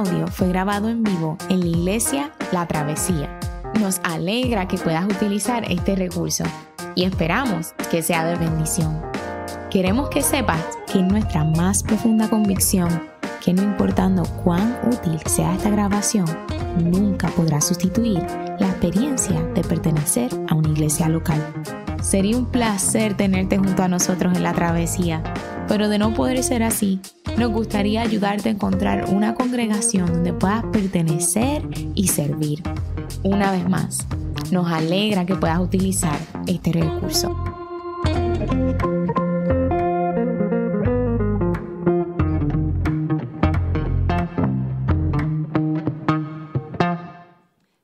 audio fue grabado en vivo en la iglesia La Travesía. Nos alegra que puedas utilizar este recurso y esperamos que sea de bendición. Queremos que sepas que nuestra más profunda convicción que no importando cuán útil sea esta grabación, nunca podrá sustituir la experiencia de pertenecer a una iglesia local. Sería un placer tenerte junto a nosotros en la travesía, pero de no poder ser así, nos gustaría ayudarte a encontrar una congregación donde puedas pertenecer y servir. Una vez más, nos alegra que puedas utilizar este recurso.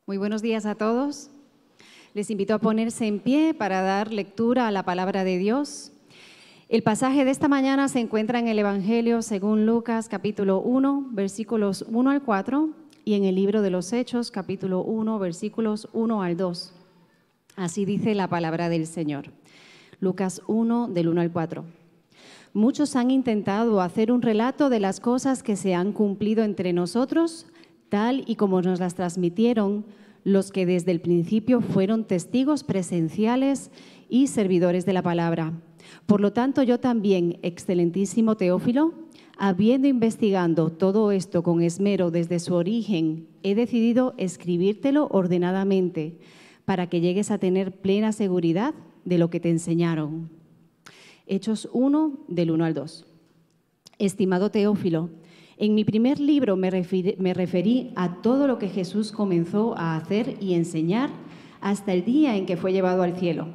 Muy buenos días a todos. Les invito a ponerse en pie para dar lectura a la palabra de Dios. El pasaje de esta mañana se encuentra en el Evangelio según Lucas capítulo 1, versículos 1 al 4 y en el libro de los Hechos capítulo 1, versículos 1 al 2. Así dice la palabra del Señor. Lucas 1, del 1 al 4. Muchos han intentado hacer un relato de las cosas que se han cumplido entre nosotros, tal y como nos las transmitieron los que desde el principio fueron testigos presenciales y servidores de la palabra. Por lo tanto, yo también, excelentísimo Teófilo, habiendo investigado todo esto con esmero desde su origen, he decidido escribírtelo ordenadamente para que llegues a tener plena seguridad de lo que te enseñaron. Hechos 1, del 1 al 2. Estimado Teófilo, en mi primer libro me referí, a todo lo que Jesús comenzó a hacer y enseñar hasta el día en que fue llevado al cielo,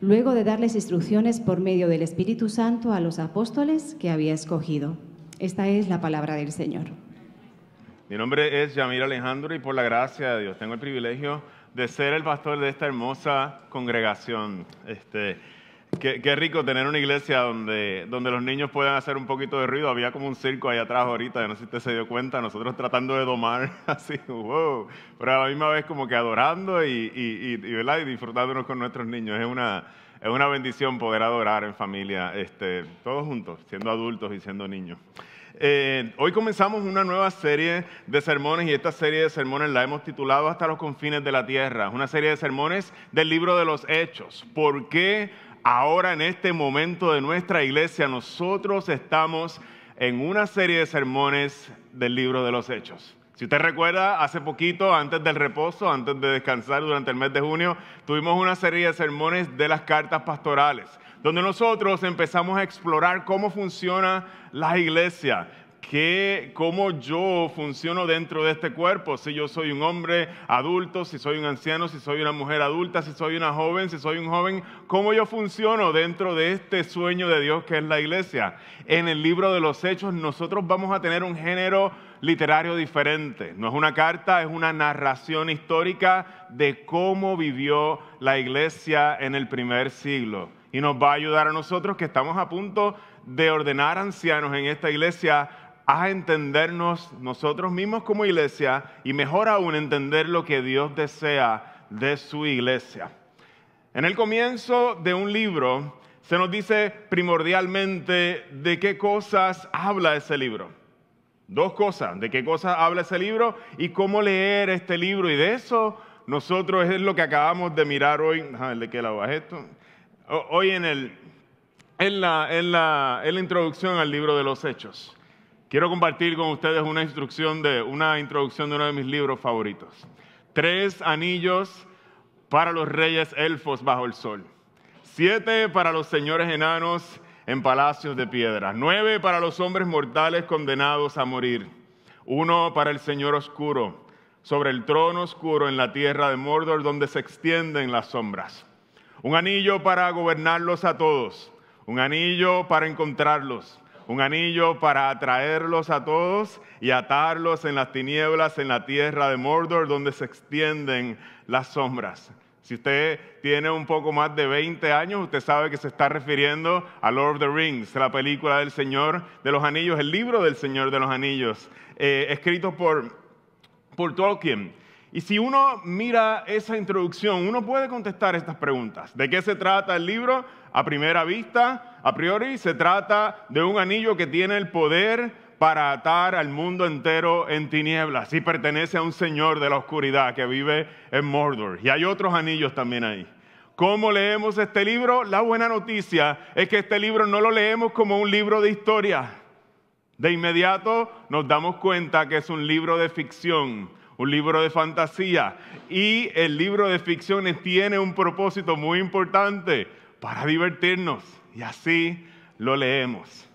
luego de darles instrucciones por medio del Espíritu Santo a los apóstoles que había escogido. Esta es la palabra del Señor. Mi nombre es Yamir Alejandro y por la gracia de Dios tengo el privilegio de ser el pastor de esta hermosa congregación. Este, Qué, rico tener una iglesia donde, donde los niños puedan hacer un poquito de ruido. Había como un circo ahí atrás ahorita, no sé si usted se dio cuenta, nosotros tratando de domar así, wow. Pero a la misma vez como que adorando y, y, y, disfrutándonos con nuestros niños. Es una, es una bendición poder adorar en familia, este, todos juntos, siendo adultos y siendo niños. Eh, hoy comenzamos una nueva serie de sermones y esta serie de sermones la hemos titulado Hasta los confines de la tierra. Una serie de sermones del libro de los Hechos. ¿Por qué? Ahora en este momento de nuestra iglesia nosotros estamos en una serie de sermones del libro de los Hechos. Si usted recuerda, hace poquito, antes del reposo, antes de descansar durante el mes de junio, tuvimos una serie de sermones de las cartas pastorales, donde nosotros empezamos a explorar cómo funciona la iglesia, que, cómo yo funciono dentro de este cuerpo, si yo soy un hombre adulto, si soy un anciano, si soy una mujer adulta, si soy una joven, si soy un joven, cómo yo funciono dentro de este sueño de Dios que es la iglesia. En el libro de los hechos nosotros vamos a tener un género literario diferente. No es una carta, es una narración histórica de cómo vivió la iglesia en el primer siglo. Y nos va a ayudar a nosotros que estamos a punto de ordenar ancianos en esta iglesia a entendernos nosotros mismos como iglesia y mejor aún entender lo que Dios desea de su iglesia. En el comienzo de un libro se nos dice primordialmente de qué cosas habla ese libro. Dos cosas, de qué cosas habla ese libro y cómo leer este libro. Y de eso nosotros es lo que acabamos de mirar hoy. ¿De qué lado es esto? Hoy en, el, en, la, en, la, la introducción al libro de los Hechos. Quiero compartir con ustedes una instrucción de una introducción de uno de mis libros favoritos. Tres anillos para los reyes elfos bajo el sol. Siete para los señores enanos en palacios de piedra. Nueve para los hombres mortales condenados a morir. Uno para el Señor oscuro, sobre el trono oscuro en la tierra de Mordor donde se extienden las sombras. Un anillo para gobernarlos a todos. Un anillo para encontrarlos un anillo para atraerlos a todos y atarlos en las tinieblas en la tierra de Mordor donde se extienden las sombras. Si usted tiene un poco más de 20 años, usted sabe que se está refiriendo a Lord of the Rings, la película del Señor de los Anillos, el libro del Señor de los Anillos, eh, escrito por, por Tolkien. Y si uno mira esa introducción, uno puede contestar estas preguntas. ¿De qué se trata el libro? A primera vista, a priori, se trata de un anillo que tiene el poder para atar al mundo entero en tinieblas y pertenece a un señor de la oscuridad que vive en Mordor. Y hay otros anillos también ahí. ¿Cómo leemos este libro? La buena noticia es que este libro no lo leemos como un libro de historia. De inmediato nos damos cuenta que es un libro de ficción, un libro de fantasía. Y el libro de ficciones tiene un propósito muy importante para divertirnos. Y así lo leemos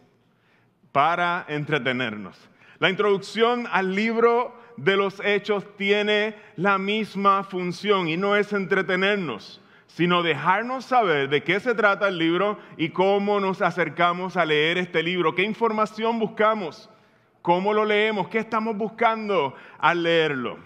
para entretenernos. La introducción al libro de los hechos tiene la misma función y no es entretenernos, sino dejarnos saber de qué se trata el libro y cómo nos acercamos a leer este libro, qué información buscamos, cómo lo leemos, qué estamos buscando al leerlo.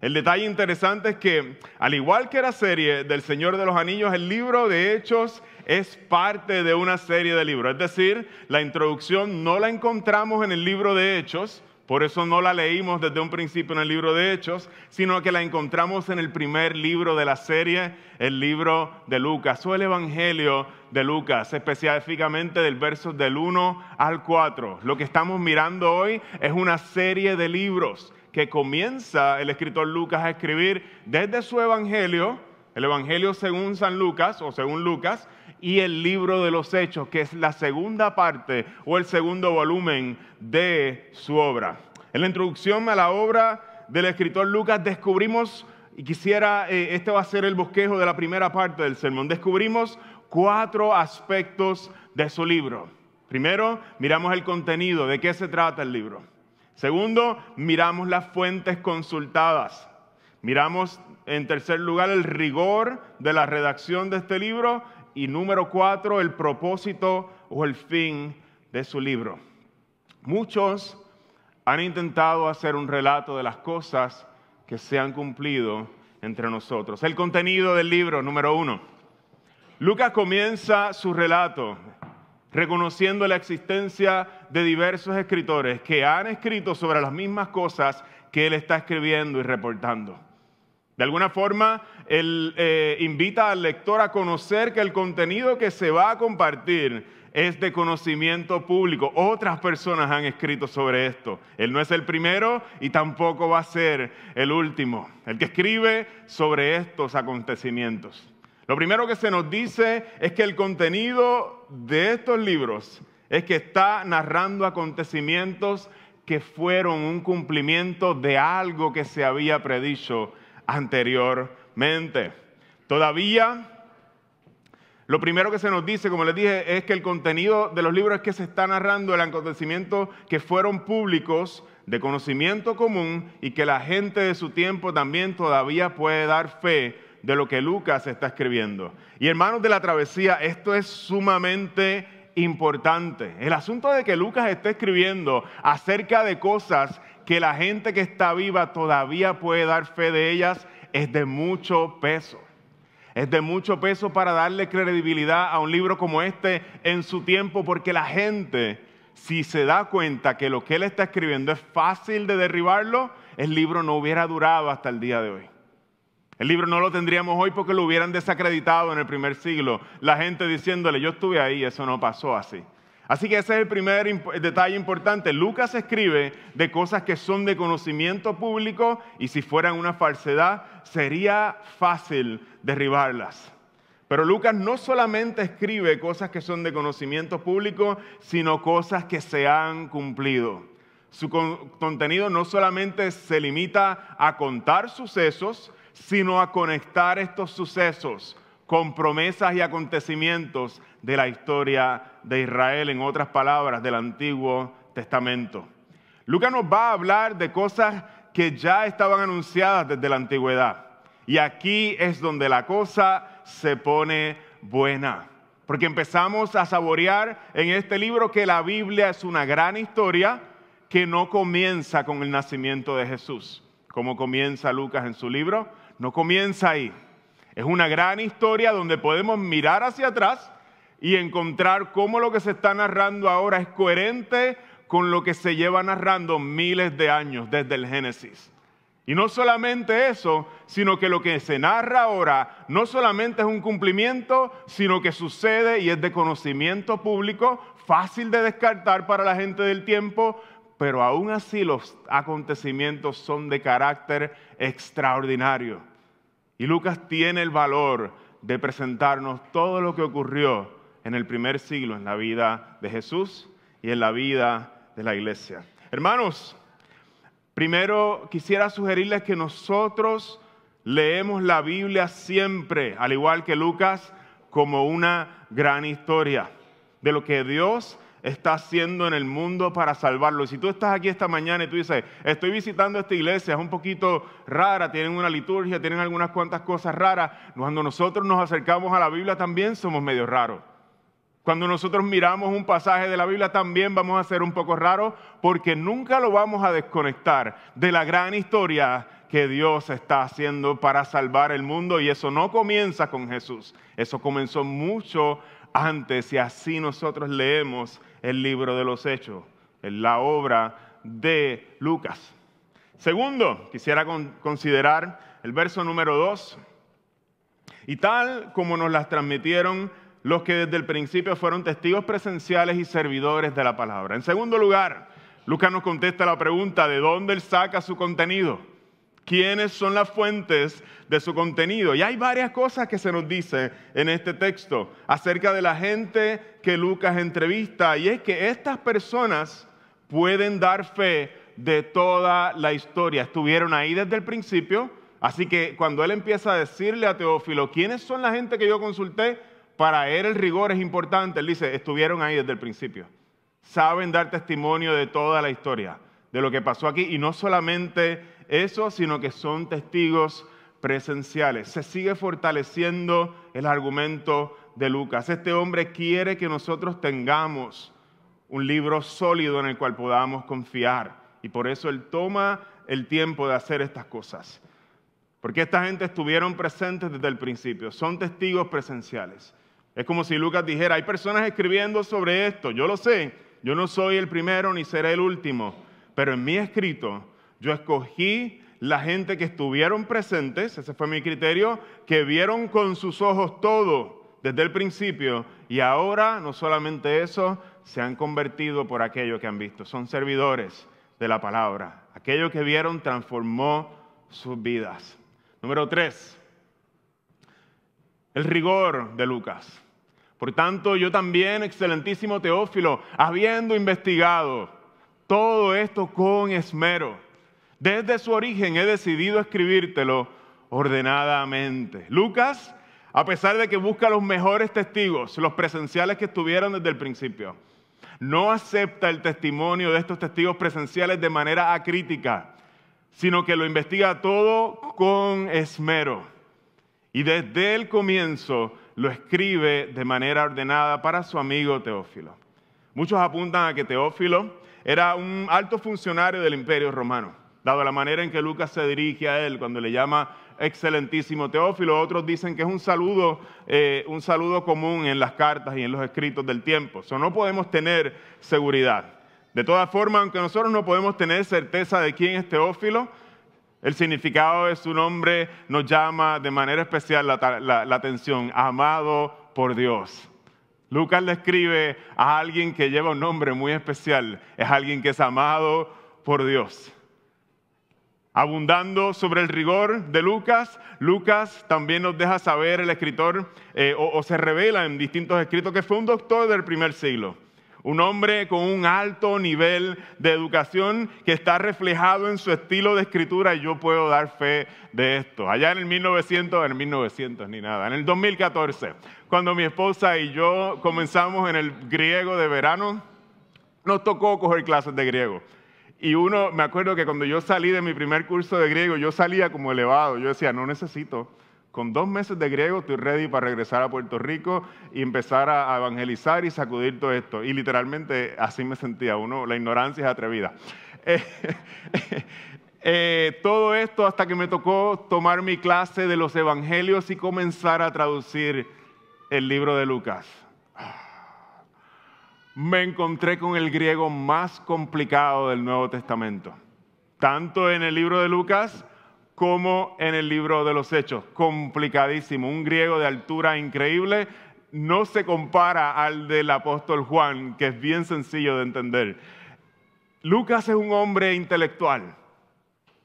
El detalle interesante es que, al igual que la serie del Señor de los Anillos, el libro de Hechos es parte de una serie de libros. Es decir, la introducción no la encontramos en el libro de Hechos, por eso no la leímos desde un principio en el libro de Hechos, sino que la encontramos en el primer libro de la serie, el libro de Lucas, o el Evangelio de Lucas, específicamente del verso del 1 al 4. Lo que estamos mirando hoy es una serie de libros que comienza el escritor Lucas a escribir desde su Evangelio, el Evangelio según San Lucas o según Lucas, y el libro de los Hechos, que es la segunda parte o el segundo volumen de su obra. En la introducción a la obra del escritor Lucas descubrimos, y quisiera, eh, este va a ser el bosquejo de la primera parte del sermón, descubrimos cuatro aspectos de su libro. Primero, miramos el contenido, de qué se trata el libro. Segundo, miramos las fuentes consultadas. Miramos, en tercer lugar, el rigor de la redacción de este libro y número cuatro, el propósito o el fin de su libro. Muchos han intentado hacer un relato de las cosas que se han cumplido entre nosotros. El contenido del libro, número uno. Lucas comienza su relato reconociendo la existencia de diversos escritores que han escrito sobre las mismas cosas que él está escribiendo y reportando. De alguna forma, él eh, invita al lector a conocer que el contenido que se va a compartir es de conocimiento público. Otras personas han escrito sobre esto. Él no es el primero y tampoco va a ser el último. El que escribe sobre estos acontecimientos. Lo primero que se nos dice es que el contenido de estos libros es que está narrando acontecimientos que fueron un cumplimiento de algo que se había predicho anteriormente. Todavía, lo primero que se nos dice, como les dije, es que el contenido de los libros que se está narrando el acontecimiento que fueron públicos, de conocimiento común, y que la gente de su tiempo también todavía puede dar fe de lo que Lucas está escribiendo. Y hermanos de la travesía, esto es sumamente importante. El asunto de que Lucas esté escribiendo acerca de cosas que la gente que está viva todavía puede dar fe de ellas es de mucho peso. Es de mucho peso para darle credibilidad a un libro como este en su tiempo, porque la gente, si se da cuenta que lo que él está escribiendo es fácil de derribarlo, el libro no hubiera durado hasta el día de hoy. El libro no lo tendríamos hoy porque lo hubieran desacreditado en el primer siglo. La gente diciéndole, yo estuve ahí, eso no pasó así. Así que ese es el primer detalle importante. Lucas escribe de cosas que son de conocimiento público y si fueran una falsedad sería fácil derribarlas. Pero Lucas no solamente escribe cosas que son de conocimiento público, sino cosas que se han cumplido. Su contenido no solamente se limita a contar sucesos, sino a conectar estos sucesos con promesas y acontecimientos de la historia de Israel, en otras palabras, del Antiguo Testamento. Lucas nos va a hablar de cosas que ya estaban anunciadas desde la antigüedad. Y aquí es donde la cosa se pone buena. Porque empezamos a saborear en este libro que la Biblia es una gran historia que no comienza con el nacimiento de Jesús, como comienza Lucas en su libro, no comienza ahí. Es una gran historia donde podemos mirar hacia atrás y encontrar cómo lo que se está narrando ahora es coherente con lo que se lleva narrando miles de años desde el Génesis. Y no solamente eso, sino que lo que se narra ahora no solamente es un cumplimiento, sino que sucede y es de conocimiento público, fácil de descartar para la gente del tiempo, pero aún así los acontecimientos son de carácter extraordinario. Y Lucas tiene el valor de presentarnos todo lo que ocurrió en el primer siglo en la vida de Jesús y en la vida de la iglesia. Hermanos, primero quisiera sugerirles que nosotros leemos la Biblia siempre, al igual que Lucas, como una gran historia de lo que Dios está haciendo en el mundo para salvarlo. Y si tú estás aquí esta mañana y tú dices, estoy visitando esta iglesia, es un poquito rara, tienen una liturgia, tienen algunas cuantas cosas raras, cuando nosotros nos acercamos a la Biblia también somos medio raros. Cuando nosotros miramos un pasaje de la Biblia también vamos a ser un poco raros porque nunca lo vamos a desconectar de la gran historia que Dios está haciendo para salvar el mundo y eso no comienza con Jesús, eso comenzó mucho antes y así nosotros leemos el libro de los Hechos, la obra de Lucas. Segundo, quisiera considerar el verso número 2. Y tal como nos las transmitieron los que desde el principio fueron testigos presenciales y servidores de la palabra. En segundo lugar, Lucas nos contesta la pregunta de dónde él saca su contenido. ¿Quiénes son las fuentes de su contenido? Y hay varias cosas que se nos dice en este texto acerca de la gente que Lucas entrevista. Y es que estas personas pueden dar fe de toda la historia. Estuvieron ahí desde el principio. Así que cuando él empieza a decirle a Teófilo, ¿quiénes son la gente que yo consulté? Para él el rigor es importante. Él dice, estuvieron ahí desde el principio. Saben dar testimonio de toda la historia, de lo que pasó aquí. Y no solamente eso, sino que son testigos presenciales. Se sigue fortaleciendo el argumento de Lucas. Este hombre quiere que nosotros tengamos un libro sólido en el cual podamos confiar. Y por eso él toma el tiempo de hacer estas cosas. Porque esta gente estuvieron presentes desde el principio, son testigos presenciales. Es como si Lucas dijera, hay personas escribiendo sobre esto, yo lo sé, yo no soy el primero ni seré el último, pero en mi escrito yo escogí la gente que estuvieron presentes, ese fue mi criterio, que vieron con sus ojos todo desde el principio y ahora no solamente eso, se han convertido por aquello que han visto, son servidores de la palabra. Aquello que vieron transformó sus vidas. Número tres, el rigor de Lucas. Por tanto, yo también, excelentísimo Teófilo, habiendo investigado todo esto con esmero, desde su origen he decidido escribírtelo ordenadamente. Lucas, a pesar de que busca los mejores testigos, los presenciales que estuvieron desde el principio, no acepta el testimonio de estos testigos presenciales de manera acrítica, sino que lo investiga todo con esmero. Y desde el comienzo lo escribe de manera ordenada para su amigo Teófilo. Muchos apuntan a que Teófilo era un alto funcionario del imperio romano, dado la manera en que Lucas se dirige a él cuando le llama excelentísimo Teófilo. Otros dicen que es un saludo, eh, un saludo común en las cartas y en los escritos del tiempo. Eso no podemos tener seguridad. De todas formas, aunque nosotros no podemos tener certeza de quién es Teófilo, el significado de su nombre nos llama de manera especial la, atención, amado por Dios. Lucas le escribe a alguien que lleva un nombre muy especial, es alguien que es amado por Dios. Abundando sobre el rigor de Lucas, Lucas también nos deja saber el escritor, eh, o se revela en distintos escritos, que fue un doctor del primer siglo un hombre con un alto nivel de educación que está reflejado en su estilo de escritura y yo puedo dar fe de esto. Allá en el 1900, en el 1900 ni nada, en el 2014, cuando mi esposa y yo comenzamos en el griego de verano, nos tocó coger clases de griego. Y uno, me acuerdo que cuando yo salí de mi primer curso de griego, yo salía como elevado. Yo decía, no necesito con dos meses de griego estoy ready para regresar a Puerto Rico y empezar a evangelizar y sacudir todo esto. Y literalmente así me sentía uno, la ignorancia es atrevida. Eh, eh, todo esto hasta que me tocó tomar mi clase de los evangelios y comenzar a traducir el libro de Lucas. Me encontré con el griego más complicado del Nuevo Testamento, tanto en el libro de Lucas como en el libro de los Hechos. Complicadísimo, un griego de altura increíble. No se compara al del apóstol Juan, que es bien sencillo de entender. Lucas es un hombre intelectual.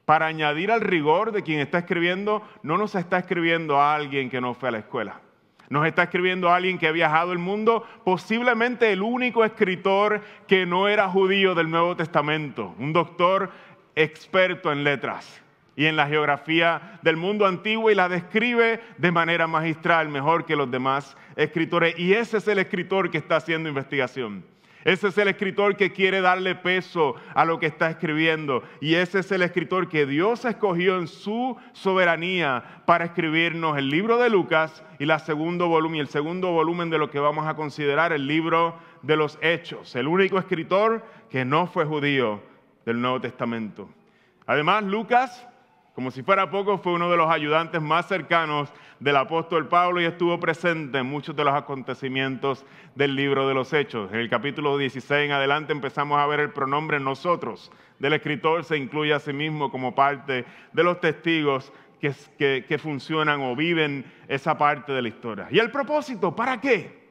Para añadir al rigor de quien está escribiendo, no nos está escribiendo a alguien que no fue a la escuela. Nos está escribiendo a alguien que ha viajado el mundo, posiblemente el único escritor que no era judío del Nuevo Testamento, un doctor experto en letras y en la geografía del mundo antiguo y la describe de manera magistral, mejor que los demás escritores. Y ese es el escritor que está haciendo investigación. Ese es el escritor que quiere darle peso a lo que está escribiendo. Y ese es el escritor que Dios escogió en su soberanía para escribirnos el libro de Lucas y la segundo volumen, el segundo volumen de lo que vamos a considerar el libro de los Hechos. El único escritor que no fue judío del Nuevo Testamento. Además, Lucas como si fuera poco, fue uno de los ayudantes más cercanos del apóstol Pablo y estuvo presente en muchos de los acontecimientos del libro de los Hechos. En el capítulo 16 en adelante empezamos a ver el pronombre nosotros del escritor, se incluye a sí mismo como parte de los testigos que, que funcionan o viven esa parte de la historia. ¿Y el propósito? ¿Para qué?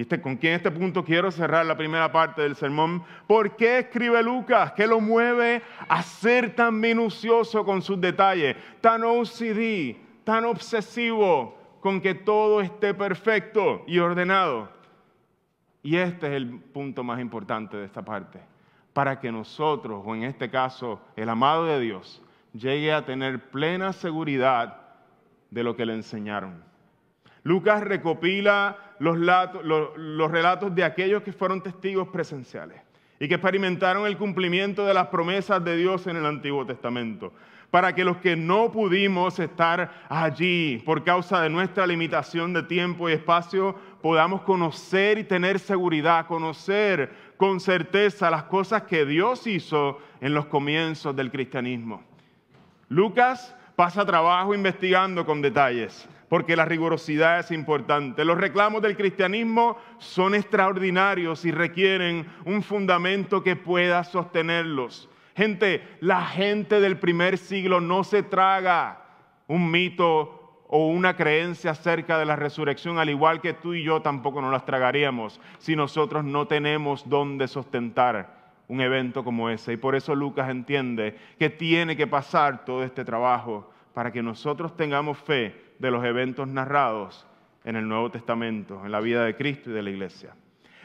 Y este, con quién este punto quiero cerrar la primera parte del sermón. ¿Por qué escribe Lucas? ¿Qué lo mueve a ser tan minucioso con sus detalles? Tan OCD, tan obsesivo con que todo esté perfecto y ordenado. Y este es el punto más importante de esta parte. Para que nosotros, o en este caso el amado de Dios, llegue a tener plena seguridad de lo que le enseñaron. Lucas recopila los, relatos de aquellos que fueron testigos presenciales y que experimentaron el cumplimiento de las promesas de Dios en el Antiguo Testamento, para que los que no pudimos estar allí por causa de nuestra limitación de tiempo y espacio, podamos conocer y tener seguridad, conocer con certeza las cosas que Dios hizo en los comienzos del cristianismo. Lucas pasa trabajo investigando con detalles porque la rigurosidad es importante. Los reclamos del cristianismo son extraordinarios y requieren un fundamento que pueda sostenerlos. Gente, la gente del primer siglo no se traga un mito o una creencia acerca de la resurrección, al igual que tú y yo tampoco nos las tragaríamos si nosotros no tenemos dónde sustentar un evento como ese. Y por eso Lucas entiende que tiene que pasar todo este trabajo para que nosotros tengamos fe de los eventos narrados en el Nuevo Testamento, en la vida de Cristo y de la iglesia.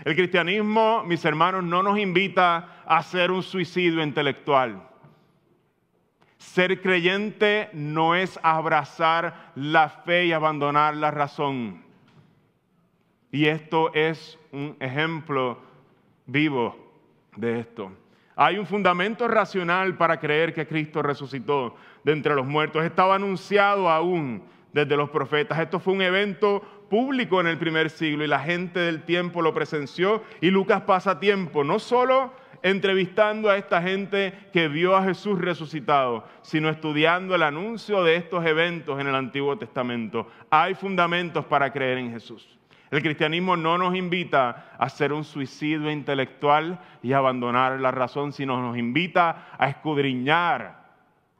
El cristianismo, mis hermanos, no nos invita a hacer un suicidio intelectual. Ser creyente no es abrazar la fe y abandonar la razón. Y esto es un ejemplo vivo de esto. Hay un fundamento racional para creer que Cristo resucitó de entre los muertos. Estaba anunciado aún desde los profetas. Esto fue un evento público en el primer siglo y la gente del tiempo lo presenció y Lucas pasa tiempo no solo entrevistando a esta gente que vio a Jesús resucitado, sino estudiando el anuncio de estos eventos en el Antiguo Testamento. Hay fundamentos para creer en Jesús. El cristianismo no nos invita a hacer un suicidio intelectual y abandonar la razón, sino nos invita a escudriñar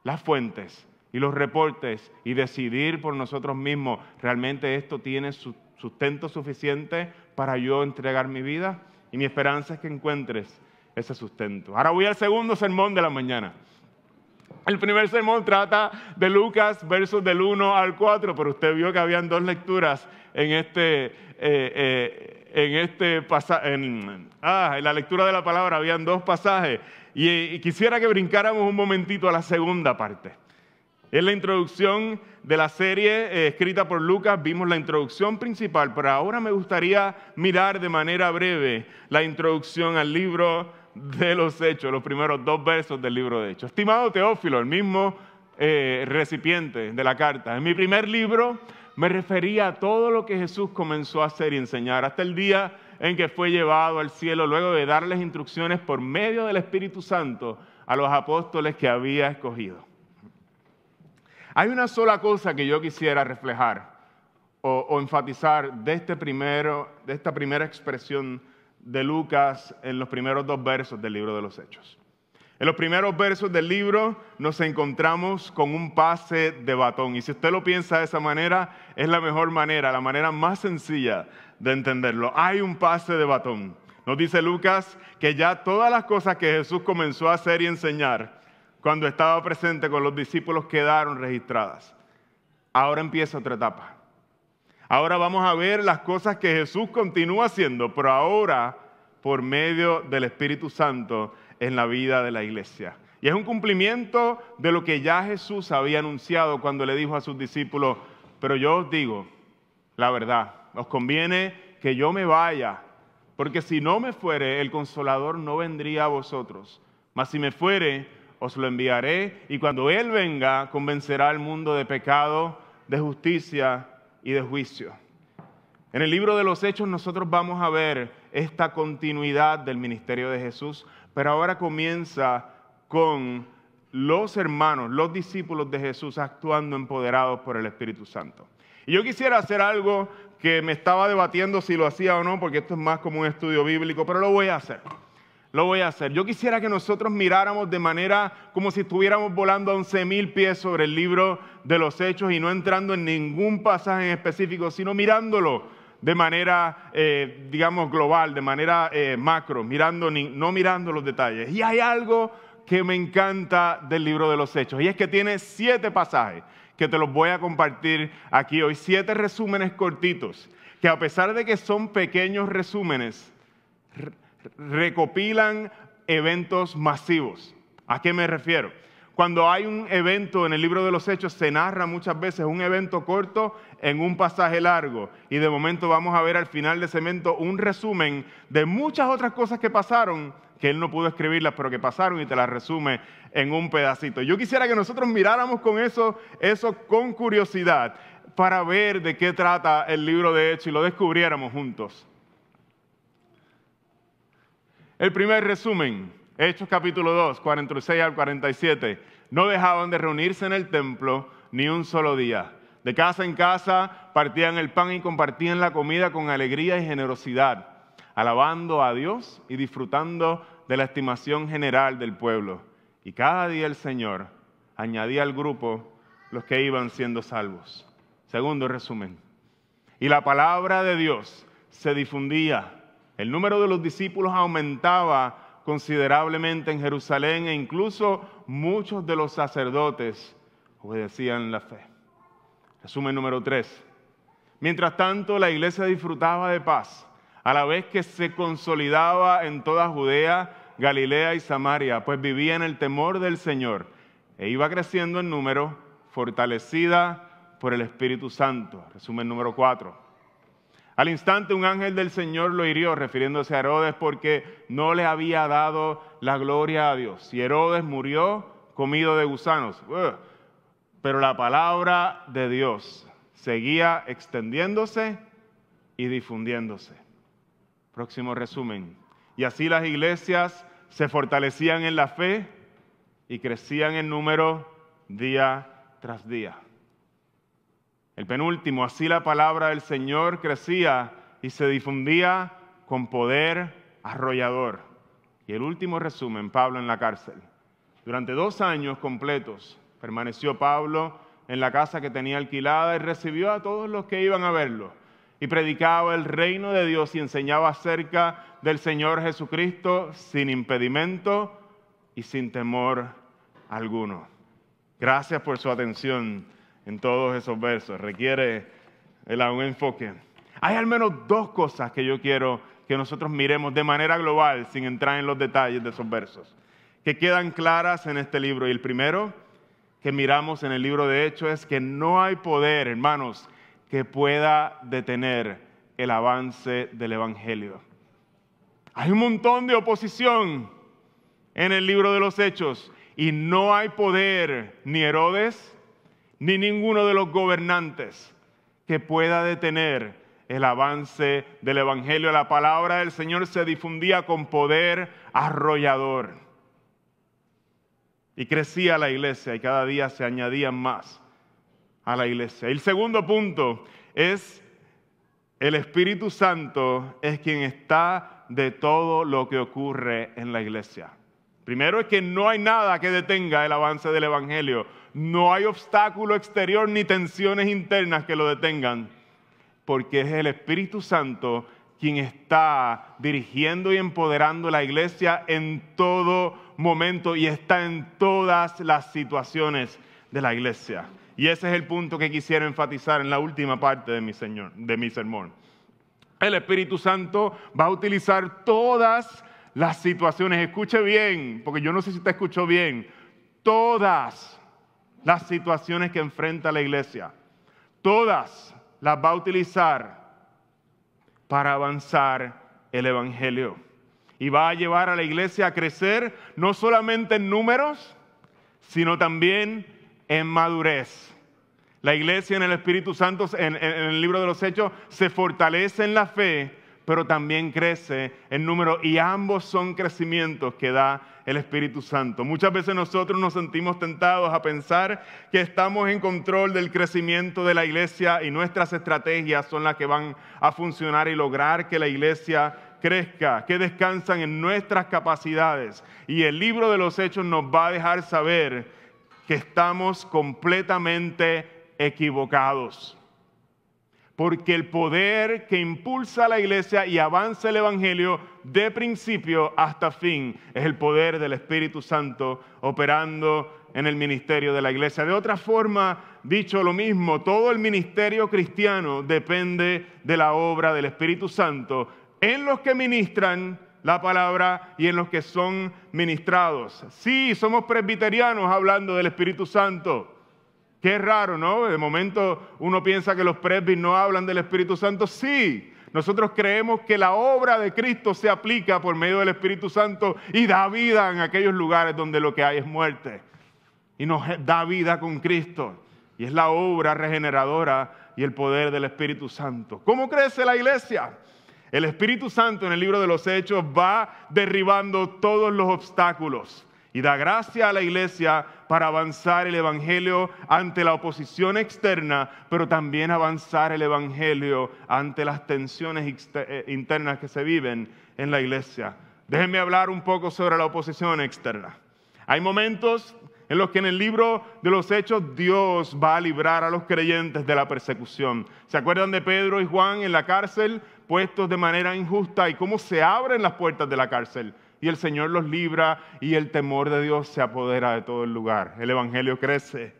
las fuentes y los reportes y decidir por nosotros mismos, ¿realmente esto tiene sustento suficiente para yo entregar mi vida? Y mi esperanza es que encuentres ese sustento. Ahora voy al segundo sermón de la mañana. El primer sermón trata de Lucas, versos del 1 al 4, pero usted vio que habían dos lecturas en este, eh, eh, en este pasaje, en, ah, en la lectura de la palabra habían dos pasajes. y quisiera que brincáramos un momentito a la segunda parte. Es la introducción de la serie eh, escrita por Lucas, vimos la introducción principal, pero ahora me gustaría mirar de manera breve la introducción al libro de los Hechos, los primeros dos versos del libro de Hechos. Estimado Teófilo, el mismo eh, recipiente de la carta, en mi primer libro me refería a todo lo que Jesús comenzó a hacer y enseñar hasta el día en que fue llevado al cielo luego de darles instrucciones por medio del Espíritu Santo a los apóstoles que había escogido. Hay una sola cosa que yo quisiera reflejar o, enfatizar de, este primero, de esta primera expresión de Lucas en los primeros dos versos del libro de los Hechos. En los primeros versos del libro nos encontramos con un pase de batón. Y si usted lo piensa de esa manera, es la mejor manera, la manera más sencilla de entenderlo. Hay un pase de batón. Nos dice Lucas que ya todas las cosas que Jesús comenzó a hacer y enseñar cuando estaba presente con los discípulos quedaron registradas. Ahora empieza otra etapa. Ahora vamos a ver las cosas que Jesús continúa haciendo, pero ahora por medio del Espíritu Santo en la vida de la iglesia. Y es un cumplimiento de lo que ya Jesús había anunciado cuando le dijo a sus discípulos, pero yo os digo la verdad, os conviene que yo me vaya, porque si no me fuere, el consolador no vendría a vosotros, mas si me fuere, os lo enviaré, y cuando Él venga, convencerá al mundo de pecado, de justicia y de juicio. En el libro de los Hechos nosotros vamos a ver esta continuidad del ministerio de Jesús, pero ahora comienza con los hermanos, los discípulos de Jesús actuando empoderados por el Espíritu Santo. Y yo quisiera hacer algo que me estaba debatiendo si lo hacía o no, porque esto es más como un estudio bíblico, pero lo voy a hacer. Lo voy a hacer. Yo quisiera que nosotros miráramos de manera como si estuviéramos volando a 11.000 pies sobre el libro de los Hechos y no entrando en ningún pasaje en específico, sino mirándolo de manera, eh, digamos, global, de manera eh, macro, mirando, no mirando los detalles. Y hay algo que me encanta del libro de los Hechos, y es que tiene siete pasajes que te los voy a compartir aquí hoy, siete resúmenes cortitos, que a pesar de que son pequeños resúmenes, recopilan eventos masivos. ¿A qué me refiero? Cuando hay un evento en el libro de los Hechos, se narra muchas veces un evento corto en un pasaje largo. Y de momento vamos a ver al final de ese evento un resumen de muchas otras cosas que pasaron, que él no pudo escribirlas, pero que pasaron y te las resume en un pedacito. Yo quisiera que nosotros miráramos con eso, eso con curiosidad, para ver de qué trata el libro de Hechos y lo descubriéramos juntos. El primer resumen, Hechos capítulo 2, 46 al 47. No dejaban de reunirse en el templo ni un solo día. De casa en casa partían el pan y compartían la comida con alegría y generosidad, alabando a Dios y disfrutando de la estimación general del pueblo. Y cada día el Señor añadía al grupo los que iban siendo salvos. Segundo resumen. Y la palabra de Dios se difundía el número de los discípulos aumentaba considerablemente en Jerusalén e incluso muchos de los sacerdotes obedecían la fe. Resumen número tres. Mientras tanto, la iglesia disfrutaba de paz, a la vez que se consolidaba en toda Judea, Galilea y Samaria, pues vivía en el temor del Señor e iba creciendo en número, fortalecida por el Espíritu Santo. Resumen número cuatro. Al instante un ángel del Señor lo hirió, refiriéndose a Herodes, porque no le había dado la gloria a Dios. Y Herodes murió comido de gusanos. Pero la palabra de Dios seguía extendiéndose y difundiéndose. Próximo resumen. Y así las iglesias se fortalecían en la fe y crecían en número día tras día. El penúltimo, así la palabra del Señor crecía y se difundía con poder arrollador. Y el último resumen, Pablo en la cárcel. Durante dos años completos permaneció Pablo en la casa que tenía alquilada y recibió a todos los que iban a verlo. Y predicaba el reino de Dios y enseñaba acerca del Señor Jesucristo sin impedimento y sin temor alguno. Gracias por su atención en todos esos versos. Requiere un enfoque. Hay al menos dos cosas que yo quiero que nosotros miremos de manera global, sin entrar en los detalles de esos versos, que quedan claras en este libro. Y el primero que miramos en el libro de Hechos es que no hay poder, hermanos, que pueda detener el avance del Evangelio. Hay un montón de oposición en el libro de los Hechos y no hay poder ni Herodes, ni ninguno de los gobernantes que pueda detener el avance del Evangelio. La palabra del Señor se difundía con poder arrollador. Y crecía la iglesia y cada día se añadían más a la iglesia. El segundo punto es el Espíritu Santo es quien está de todo lo que ocurre en la iglesia. Primero es que no hay nada que detenga el avance del Evangelio. No hay obstáculo exterior ni tensiones internas que lo detengan, porque es el Espíritu Santo quien está dirigiendo y empoderando la iglesia en todo momento y está en todas las situaciones de la iglesia. Y ese es el punto que quisiera enfatizar en la última parte de mi, señor, de mi sermón. El Espíritu Santo va a utilizar todas las situaciones. Escuche bien, porque yo no sé si te escuchó bien. Todas las situaciones que enfrenta la iglesia, todas las va a utilizar para avanzar el Evangelio. Y va a llevar a la iglesia a crecer no solamente en números, sino también en madurez. La iglesia en el Espíritu Santo, en, el libro de los Hechos, se fortalece en la fe, pero también crece en número y ambos son crecimientos que da el Espíritu Santo. Muchas veces nosotros nos sentimos tentados a pensar que estamos en control del crecimiento de la iglesia y nuestras estrategias son las que van a funcionar y lograr que la iglesia crezca, que descansan en nuestras capacidades. Y el libro de los Hechos nos va a dejar saber que estamos completamente equivocados. Porque el poder que impulsa a la iglesia y avanza el Evangelio de principio hasta fin es el poder del Espíritu Santo operando en el ministerio de la iglesia. De otra forma, dicho lo mismo, todo el ministerio cristiano depende de la obra del Espíritu Santo en los que ministran la palabra y en los que son ministrados. Sí, somos presbiterianos hablando del Espíritu Santo. Qué raro, ¿no? De momento uno piensa que los presbis no hablan del Espíritu Santo. Sí, nosotros creemos que la obra de Cristo se aplica por medio del Espíritu Santo y da vida en aquellos lugares donde lo que hay es muerte. Y nos da vida con Cristo. Y es la obra regeneradora y el poder del Espíritu Santo. ¿Cómo crece la iglesia? El Espíritu Santo en el libro de los Hechos va derribando todos los obstáculos y da gracia a la iglesia para avanzar el Evangelio ante la oposición externa, pero también avanzar el Evangelio ante las tensiones eh, internas que se viven en la iglesia. Déjenme hablar un poco sobre la oposición externa. Hay momentos en los que en el libro de los Hechos Dios va a librar a los creyentes de la persecución. ¿Se acuerdan de Pedro y Juan en la cárcel, puestos de manera injusta y cómo se abren las puertas de la cárcel? Y el Señor los libra y el temor de Dios se apodera de todo el lugar. El Evangelio crece.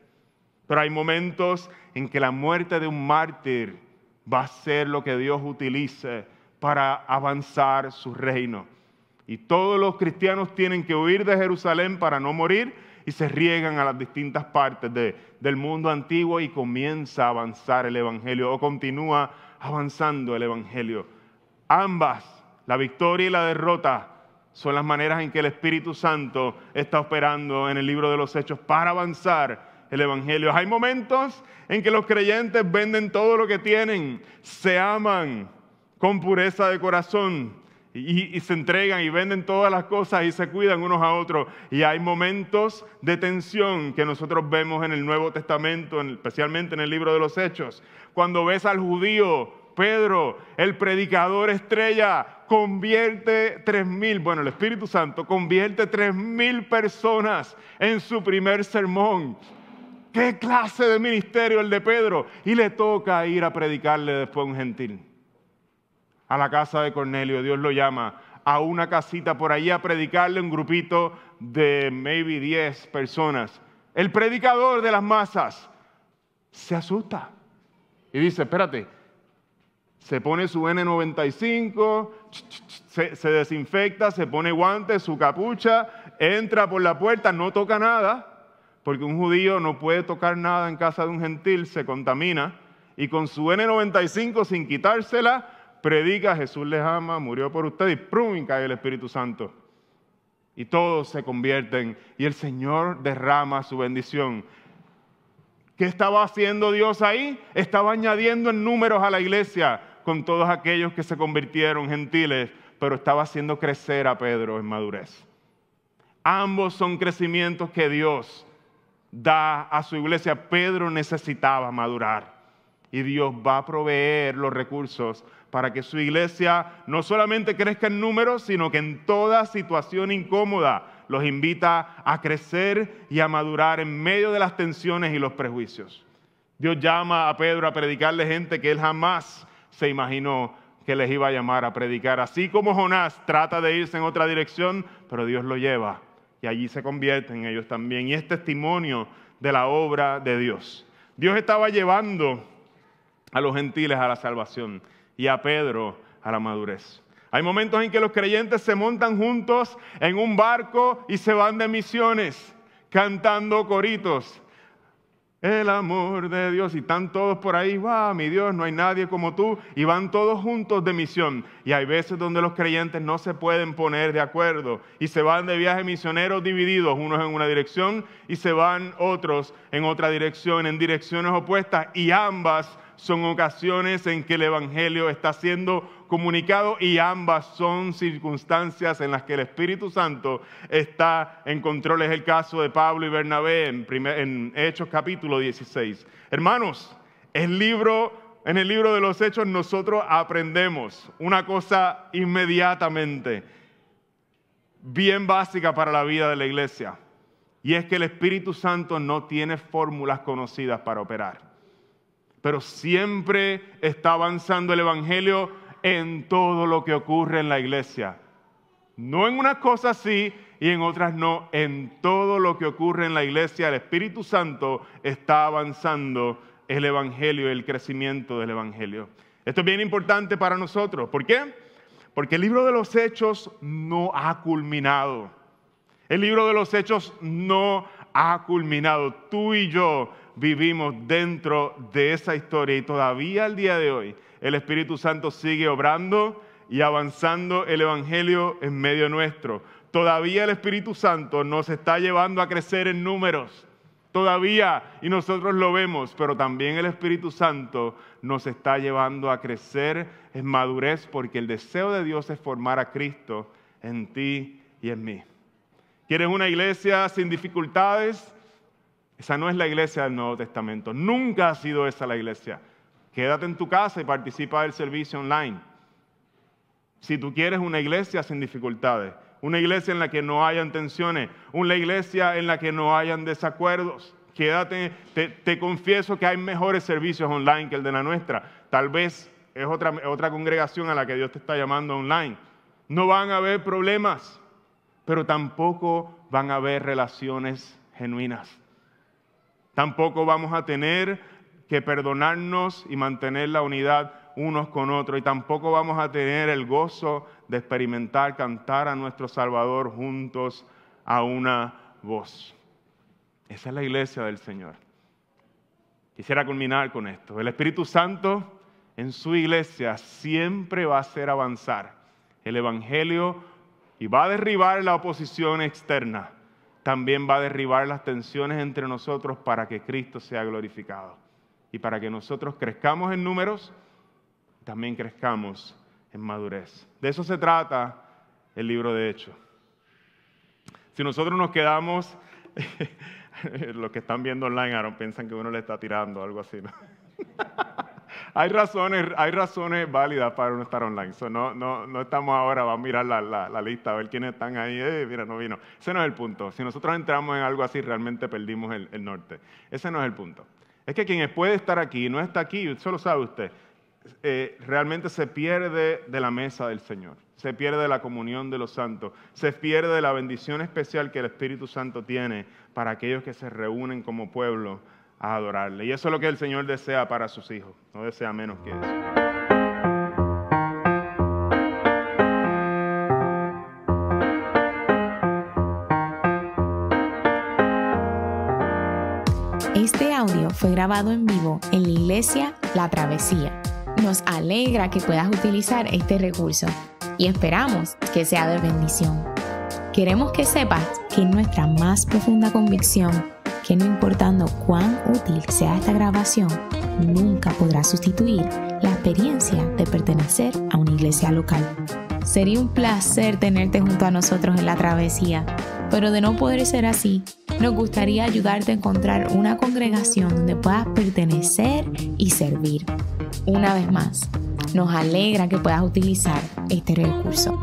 Pero hay momentos en que la muerte de un mártir va a ser lo que Dios utilice para avanzar su reino. Y todos los cristianos tienen que huir de Jerusalén para no morir y se riegan a las distintas partes del mundo antiguo y comienza a avanzar el Evangelio o continúa avanzando el Evangelio. Ambas, la victoria y la derrota, son las maneras en que el Espíritu Santo está operando en el libro de los Hechos para avanzar el Evangelio. Hay momentos en que los creyentes venden todo lo que tienen, se aman con pureza de corazón y, se entregan y venden todas las cosas y se cuidan unos a otros. Y hay momentos de tensión que nosotros vemos en el Nuevo Testamento, especialmente en el libro de los Hechos. Cuando ves al judío Pedro, el predicador estrella, convierte tres mil, bueno, el Espíritu Santo convierte tres mil personas en su primer sermón. ¿Qué clase de ministerio el de Pedro? Y le toca ir a predicarle después a un gentil. A la casa de Cornelio, Dios lo llama a una casita por allí a predicarle un grupito de maybe 10 personas. El predicador de las masas se asusta y dice, espérate, se pone su N95, se, desinfecta, se pone guantes, su capucha, entra por la puerta, no toca nada, porque un judío no puede tocar nada en casa de un gentil, se contamina, y con su N95 sin quitársela, predica, Jesús les ama, murió por usted y ¡prum! cae el Espíritu Santo. Y todos se convierten y el Señor derrama su bendición. ¿Qué estaba haciendo Dios ahí? Estaba añadiendo en números a la iglesia con todos aquellos que se convirtieron gentiles, pero estaba haciendo crecer a Pedro en madurez. Ambos son crecimientos que Dios da a su iglesia. Pedro necesitaba madurar y Dios va a proveer los recursos para que su iglesia no solamente crezca en números, sino que en toda situación incómoda los invita a crecer y a madurar en medio de las tensiones y los prejuicios. Dios llama a Pedro a predicarle gente que él jamás se imaginó que les iba a llamar a predicar. Así como Jonás trata de irse en otra dirección, pero Dios lo lleva y allí se convierten ellos también. Y es testimonio de la obra de Dios. Dios estaba llevando a los gentiles a la salvación y a Pedro a la madurez. Hay momentos en que los creyentes se montan juntos en un barco y se van de misiones cantando coritos el amor de Dios. Y están todos por ahí, va, mi Dios, no hay nadie como tú. Y van todos juntos de misión. Y hay veces donde los creyentes no se pueden poner de acuerdo y se van de viaje misioneros divididos, unos en una dirección y se van otros en otra dirección, en direcciones opuestas. Y ambas son ocasiones en que el Evangelio está siendo comunicado y ambas son circunstancias en las que el Espíritu Santo está en control. Es el caso de Pablo y Bernabé en, Hechos capítulo 16. Hermanos, el libro, en el libro de los Hechos nosotros aprendemos una cosa inmediatamente, bien básica para la vida de la iglesia, y es que el Espíritu Santo no tiene fórmulas conocidas para operar pero siempre está avanzando el Evangelio en todo lo que ocurre en la iglesia. No en unas cosas sí y en otras no. En todo lo que ocurre en la iglesia, el Espíritu Santo está avanzando el Evangelio, el crecimiento del Evangelio. Esto es bien importante para nosotros. ¿Por qué? Porque el libro de los Hechos no ha culminado. El libro de los Hechos no ha culminado. Tú y yo vivimos dentro de esa historia y todavía al día de hoy el Espíritu Santo sigue obrando y avanzando el Evangelio en medio nuestro. Todavía el Espíritu Santo nos está llevando a crecer en números. Todavía, y nosotros lo vemos, pero también el Espíritu Santo nos está llevando a crecer en madurez porque el deseo de Dios es formar a Cristo en ti y en mí. ¿Quieres una iglesia sin dificultades? Esa no es la iglesia del Nuevo Testamento. Nunca ha sido esa la iglesia. Quédate en tu casa y participa del servicio online. Si tú quieres una iglesia sin dificultades, una iglesia en la que no hayan tensiones, una iglesia en la que no hayan desacuerdos, quédate, te, te confieso que hay mejores servicios online que el de la nuestra. Tal vez es otra, otra congregación a la que Dios te está llamando online. No van a haber problemas, pero tampoco van a haber relaciones genuinas. Tampoco vamos a tener que perdonarnos y mantener la unidad unos con otros. Y tampoco vamos a tener el gozo de experimentar, cantar a nuestro Salvador juntos a una voz. Esa es la iglesia del Señor. Quisiera culminar con esto. El Espíritu Santo en su iglesia siempre va a hacer avanzar el Evangelio y va a derribar la oposición externa también va a derribar las tensiones entre nosotros para que Cristo sea glorificado. Y para que nosotros crezcamos en números, también crezcamos en madurez. De eso se trata el libro de Hechos. Si nosotros nos quedamos, los que están viendo online, Aaron, piensan que uno le está tirando, algo así. ¿no? Hay, razones, hay razones válidas para uno estar online. no, no, no, estamos ahora, vamos a mirar la, la, lista, a ver quiénes están ahí. Eh, mira, no vino. Ese no es el punto. Si nosotros entramos en algo así, realmente perdimos el, el norte. Ese no es el punto. Es que quien puede estar aquí no está aquí, eso lo sabe usted, eh, realmente se pierde de la mesa del Señor, se pierde de la comunión de los santos, se pierde de la bendición especial que el Espíritu Santo tiene para aquellos que se reúnen como pueblo a adorarle. Y eso es lo que el Señor desea para sus hijos, no desea menos que eso. Este audio fue grabado en vivo en la iglesia La Travesía. Nos alegra que puedas utilizar este recurso y esperamos que sea de bendición. Queremos que sepas que nuestra más profunda convicción que no importando cuán útil sea esta grabación, nunca podrá sustituir la experiencia de pertenecer a una iglesia local. Sería un placer tenerte junto a nosotros en la travesía, pero de no poder ser así, nos gustaría ayudarte a encontrar una congregación donde puedas pertenecer y servir. Una vez más, nos alegra que puedas utilizar este recurso.